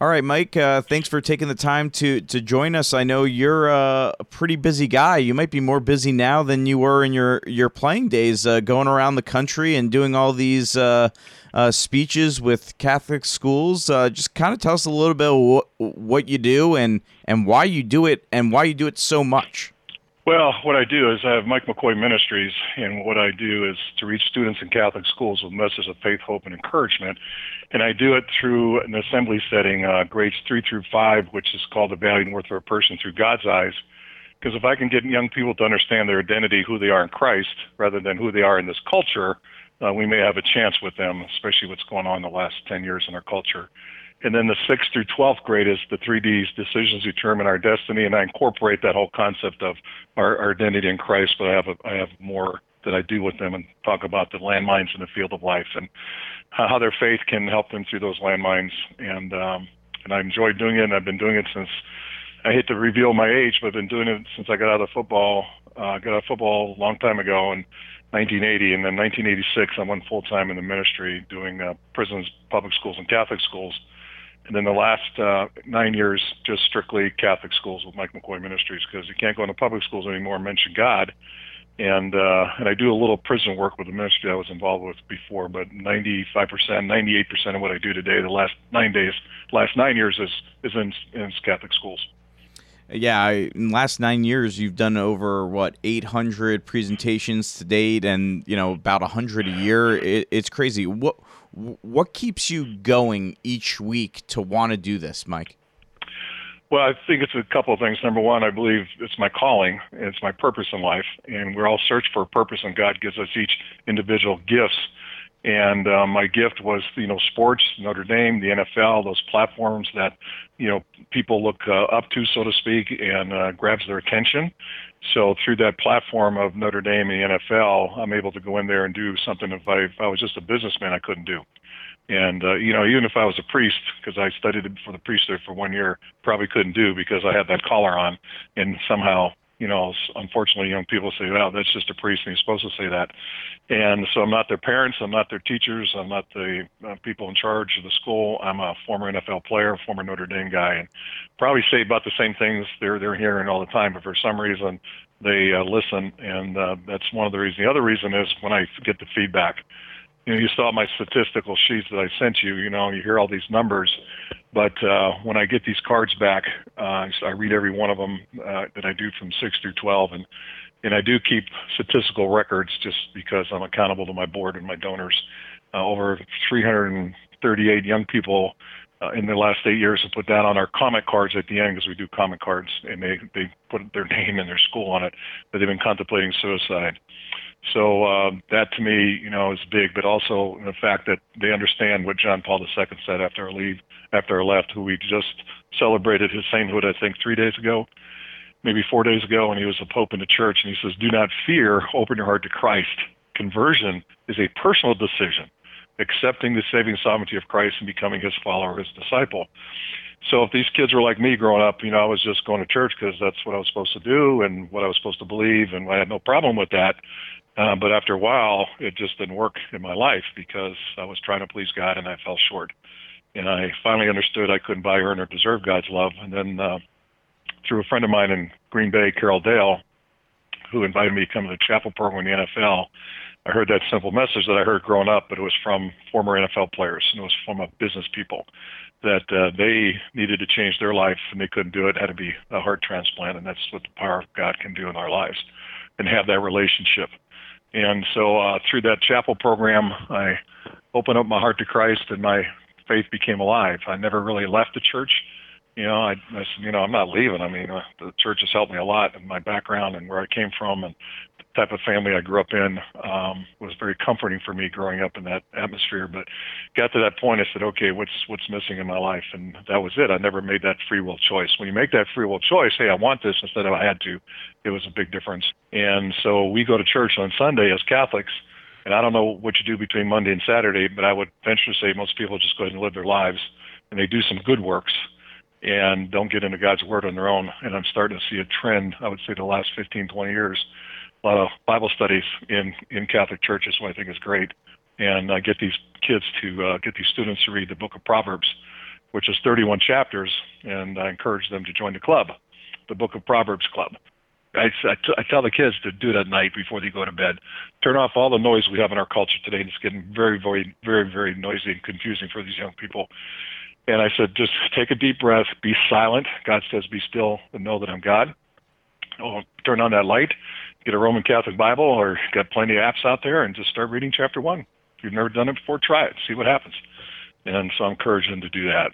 All right, Mike. Uh, thanks for taking the time to to join us. I know you're uh, a pretty busy guy. You might be more busy now than you were in your your playing days, uh, going around the country and doing all these uh, uh, speeches with Catholic schools. Uh, just kind of tell us a little bit what, what you do and and why you do it and why you do it so much. Well, what I do is I have Mike McCoy Ministries, and what I do is to reach students in Catholic schools with messages of faith, hope, and encouragement. And I do it through an assembly setting, uh, grades three through five, which is called the value and worth of a person through God's eyes. Because if I can get young people to understand their identity, who they are in Christ, rather than who they are in this culture, uh, we may have a chance with them, especially what's going on in the last 10 years in our culture. And then the sixth through 12th grade is the three Ds decisions determine our destiny. And I incorporate that whole concept of our, our identity in Christ, but I have, a, I have more that I do with them and talk about the landmines in the field of life and how their faith can help them through those landmines. And, um, and I enjoy doing it. And I've been doing it since, I hate to reveal my age, but I've been doing it since I got out of football. Uh, got out of football a long time ago. And 1980, and then 1986, I went full time in the ministry doing uh, prisons, public schools, and Catholic schools and then the last uh, nine years, just strictly Catholic schools with Mike McCoy Ministries because you can't go into public schools anymore and mention God. And uh, and I do a little prison work with the ministry I was involved with before, but 95%, 98% of what I do today, the last nine days, last nine years, is is in, in Catholic schools. Yeah, I, in the last nine years, you've done over what 800 presentations to date, and you know about 100 a year. It, it's crazy. What what keeps you going each week to want to do this, Mike? Well, I think it's a couple of things. Number one, I believe it's my calling, it's my purpose in life, and we're all search for a purpose, and God gives us each individual gifts. And uh, my gift was, you know, sports, Notre Dame, the NFL, those platforms that, you know, people look uh, up to, so to speak, and uh, grabs their attention. So through that platform of Notre Dame and the NFL, I'm able to go in there and do something if I, if I was just a businessman, I couldn't do. And uh, you know, even if I was a priest, because I studied for the priesthood for one year, probably couldn't do because I had that collar on, and somehow you know, unfortunately, young people say, "Well, that's just a priest, and he's supposed to say that." And so, I'm not their parents, I'm not their teachers, I'm not the uh, people in charge of the school. I'm a former NFL player, former Notre Dame guy, and probably say about the same things they're they're hearing all the time. But for some reason, they uh, listen, and uh, that's one of the reasons. The other reason is when I get the feedback. You know, you saw my statistical sheets that I sent you. You know, you hear all these numbers, but uh, when I get these cards back, uh, I read every one of them uh, that I do from six through twelve, and and I do keep statistical records just because I'm accountable to my board and my donors. Uh, over 338 young people uh, in the last eight years have put that on our comment cards at the end because we do comment cards, and they they put their name and their school on it that they've been contemplating suicide. So uh, that to me, you know, is big, but also the fact that they understand what John Paul II said after our leave, after our left, who we just celebrated his sainthood, I think, three days ago, maybe four days ago, and he was a pope in the church, and he says, "Do not fear. Open your heart to Christ. Conversion is a personal decision, accepting the saving sovereignty of Christ and becoming His follower, His disciple." So if these kids were like me growing up, you know, I was just going to church because that's what I was supposed to do and what I was supposed to believe, and I had no problem with that. Uh, but after a while, it just didn't work in my life because I was trying to please God and I fell short. And I finally understood I couldn't buy, earn, or deserve God's love. And then uh, through a friend of mine in Green Bay, Carroll Dale, who invited me to come to the chapel program in the NFL, I heard that simple message that I heard growing up, but it was from former NFL players and it was from business people that uh, they needed to change their life and they couldn't do it. It had to be a heart transplant, and that's what the power of God can do in our lives and have that relationship. And so uh, through that chapel program, I opened up my heart to Christ, and my faith became alive. I never really left the church. You know, I, I you know, I'm not leaving. I mean, uh, the church has helped me a lot in my background and where I came from, and type of family I grew up in um, was very comforting for me growing up in that atmosphere. But got to that point, I said, okay, what's what's missing in my life? And that was it. I never made that free will choice. When you make that free will choice, hey, I want this instead of I had to, it was a big difference. And so we go to church on Sunday as Catholics. And I don't know what you do between Monday and Saturday, but I would venture to say most people just go ahead and live their lives and they do some good works and don't get into God's word on their own. And I'm starting to see a trend, I would say the last 15, 20 years, a lot of Bible studies in in Catholic churches, what I think is great. And I get these kids to uh, get these students to read the Book of Proverbs, which is 31 chapters, and I encourage them to join the club, the Book of Proverbs Club. I, I, t- I tell the kids to do it at night before they go to bed. Turn off all the noise we have in our culture today. It's getting very, very, very, very noisy and confusing for these young people. And I said, just take a deep breath, be silent. God says, be still and know that I'm God. Oh, turn on that light, get a Roman Catholic Bible, or got plenty of apps out there, and just start reading chapter one. If you've never done it before, try it, see what happens. And so I encourage them to do that.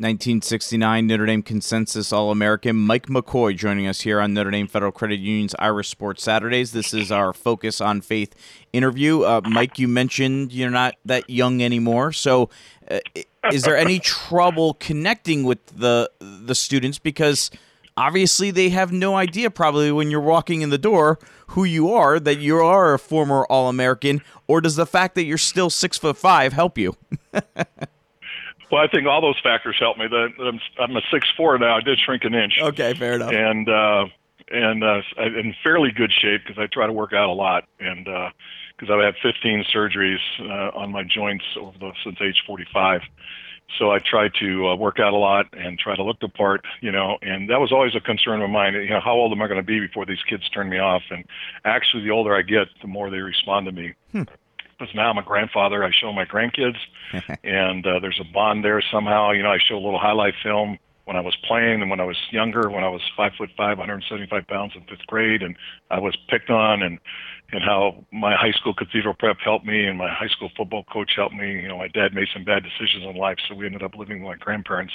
1969 Notre Dame Consensus All American Mike McCoy joining us here on Notre Dame Federal Credit Union's Irish Sports Saturdays. This is our Focus on Faith interview. Uh, Mike, you mentioned you're not that young anymore, so uh, is there any trouble connecting with the the students because obviously they have no idea probably when you're walking in the door who you are that you are a former All-American, or does the fact that you're still six foot five help you? Well, I think all those factors help me. That I'm, I'm a six four now. I did shrink an inch. Okay, fair enough. And uh, and uh, in fairly good shape because I try to work out a lot, and because uh, I've had 15 surgeries uh, on my joints over the, since age 45. So I try to uh, work out a lot and try to look the part, you know, and that was always a concern of mine. You know, how old am I going to be before these kids turn me off? And actually, the older I get, the more they respond to me. Hmm because now I'm a grandfather. I show my grandkids, and uh, there's a bond there somehow. You know, I show a little highlight film when I was playing and when I was younger, when I was five foot five, 175 pounds in fifth grade, and I was picked on, and and how my high school cathedral prep helped me, and my high school football coach helped me. You know, my dad made some bad decisions in life, so we ended up living with my grandparents.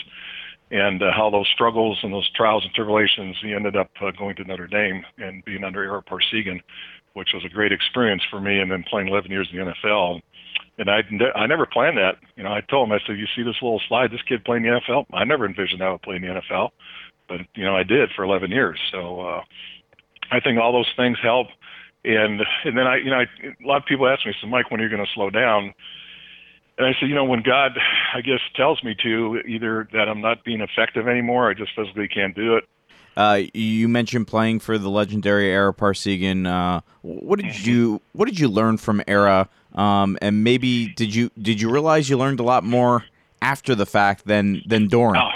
And uh, how those struggles and those trials and tribulations, he ended up uh, going to Notre Dame and being under Ara Parseghian, which was a great experience for me. And then playing 11 years in the NFL, and I I never planned that. You know, I told him I said, "You see this little slide? This kid playing the NFL. I never envisioned I would play in the NFL, but you know, I did for 11 years. So uh, I think all those things help. And and then I, you know, I, a lot of people ask me, "So, Mike, when are you going to slow down?" And I said, you know, when God, I guess, tells me to, either that I'm not being effective anymore, I just physically can't do it, uh, you mentioned playing for the legendary Ara Parseghian. Uh, what did you What did you learn from Ara? Um, and maybe did you did you realize you learned a lot more after the fact than than during? Oh,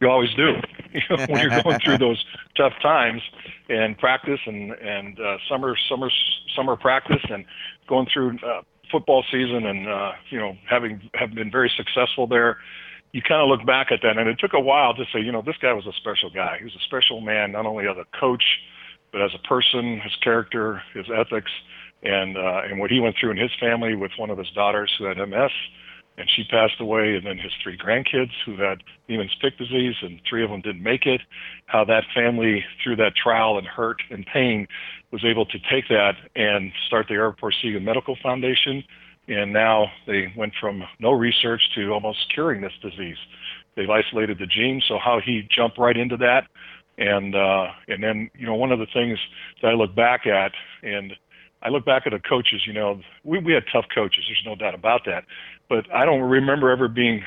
you always do. when you're going through those tough times and practice and and uh, summer summer summer practice and going through uh, football season and uh, you know having have been very successful there you kind of look back at that, and it took a while to say, you know, this guy was a special guy. He was a special man, not only as a coach, but as a person, his character, his ethics, and uh, and what he went through in his family with one of his daughters who had MS, and she passed away, and then his three grandkids who had Niemann Pick disease, and three of them didn't make it. How that family, through that trial and hurt and pain, was able to take that and start the Ara Parseghian Medical Foundation and now they went from no research to almost curing this disease. They've isolated the gene, so how he jumped right into that, and uh, and then you know one of the things that I look back at, and I look back at the coaches. You know, we we had tough coaches. There's no doubt about that, but I don't remember ever being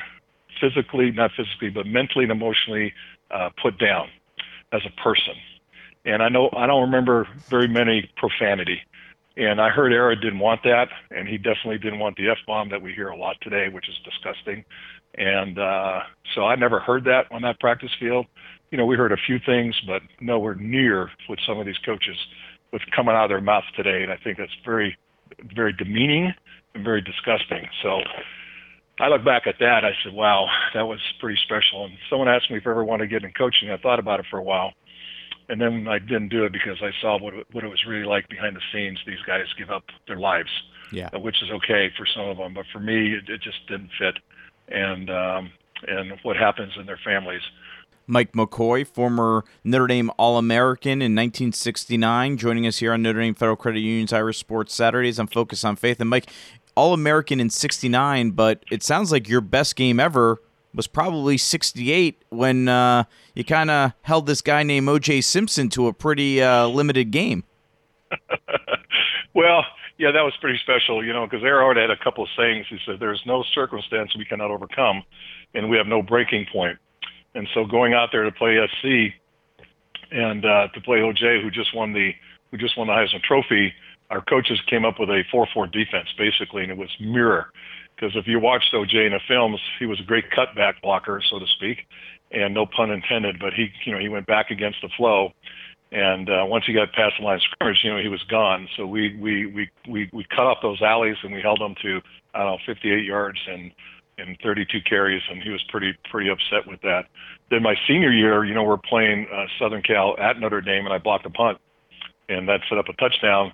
physically, not physically, but mentally and emotionally uh, put down as a person. And I know I don't remember very many profanity. And I heard Ara didn't want that, and he definitely didn't want the F bomb that we hear a lot today, which is disgusting. And uh, so I never heard that on that practice field. You know, we heard a few things, but nowhere near what some of these coaches with coming out of their mouths today. And I think that's very, very demeaning and very disgusting. So I look back at that. I said, wow, that was pretty special. And someone asked me if I ever want to get in coaching. I thought about it for a while and then I didn't do it because I saw what what it was really like behind the scenes. These guys give up their lives, yeah, uh, which is okay for some of them, but for me, it, it just didn't fit. And um, and what happens in their families. Mike McCoy, former Notre Dame All American in 1969, joining us here on Notre Dame Federal Credit Union's Irish Sports Saturdays on Focus on Faith. And Mike, All American in 69, but it sounds like your best game ever was probably 68 when uh, you kind of held this guy named O.J. Simpson to a pretty uh, limited game. well, yeah, that was pretty special, you know, because Erhard had a couple of sayings. He said, "There's no circumstance we cannot overcome, and we have no breaking point." And so, going out there to play SC and uh, to play OJ, who just won the who just won the Heisman Trophy, our coaches came up with a 4-4 defense basically, and it was mirror because if you watched OJ in the films, he was a great cutback blocker, so to speak, and no pun intended. But he, you know, he went back against the flow, and uh, once he got past the line of scrimmage, you know, he was gone. So we we we we we cut off those alleys and we held him to I don't know 58 yards and and 32 carries, and he was pretty pretty upset with that. Then my senior year, you know, we're playing uh, Southern Cal at Notre Dame, and I blocked a punt, and that set up a touchdown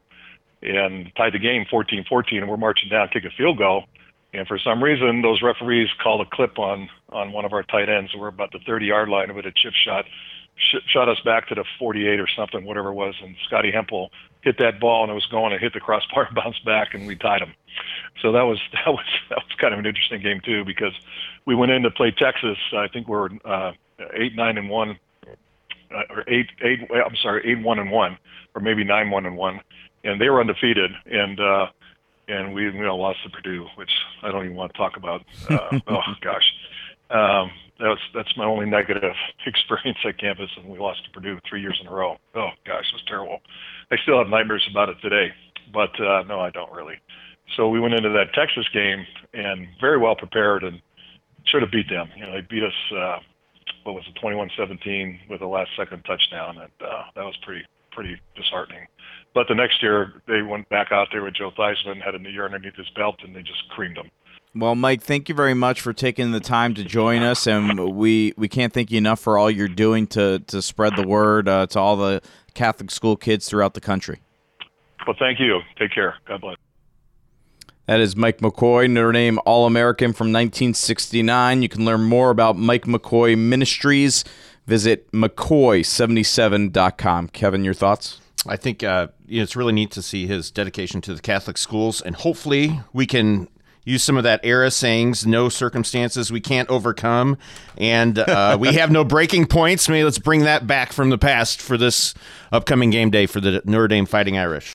and tied the game 14-14, and we're marching down, kick a field goal and for some reason, those referees called a clip on on one of our tight ends. We're about the 30 yard line with a chip shot, sh- shot us back to the 48 or something, whatever it was. And Scotty Hempel hit that ball and it was going and hit the crossbar bounced back, and we tied him. So that was that was that was kind of an interesting game too because we went in to play Texas. I think we're uh, eight nine and one, uh, or eight eight. I'm sorry, eight one and one, or maybe nine one and one, and they were undefeated and. uh and we you know lost to Purdue, which I don't even want to talk about. Uh, oh gosh, um, that's that's my only negative experience at campus, and we lost to Purdue three years in a row. Oh gosh, it was terrible. I still have nightmares about it today, but uh, no, I don't really. So we went into that Texas game and very well prepared and should have beat them. You know, they beat us. Uh, what was it, 21-17 with a last second touchdown, and uh, that was pretty pretty disheartening. But the next year, they went back out there with Joe Theismann, had a new year underneath his belt, and they just creamed him. Well, Mike, thank you very much for taking the time to join us, and we, we can't thank you enough for all you're doing to, to spread the word uh, to all the Catholic school kids throughout the country. Well, thank you. Take care. God bless. That is Mike McCoy, Notre Dame All American from 1969. You can learn more about Mike McCoy Ministries. Visit McCoy77.com. Kevin, your thoughts? I think uh, you know, it's really neat to see his dedication to the Catholic schools, and hopefully we can use some of that Ara sayings no circumstances we can't overcome and uh, we have no breaking points maybe let's bring that back from the past for this upcoming game day for the notre dame fighting irish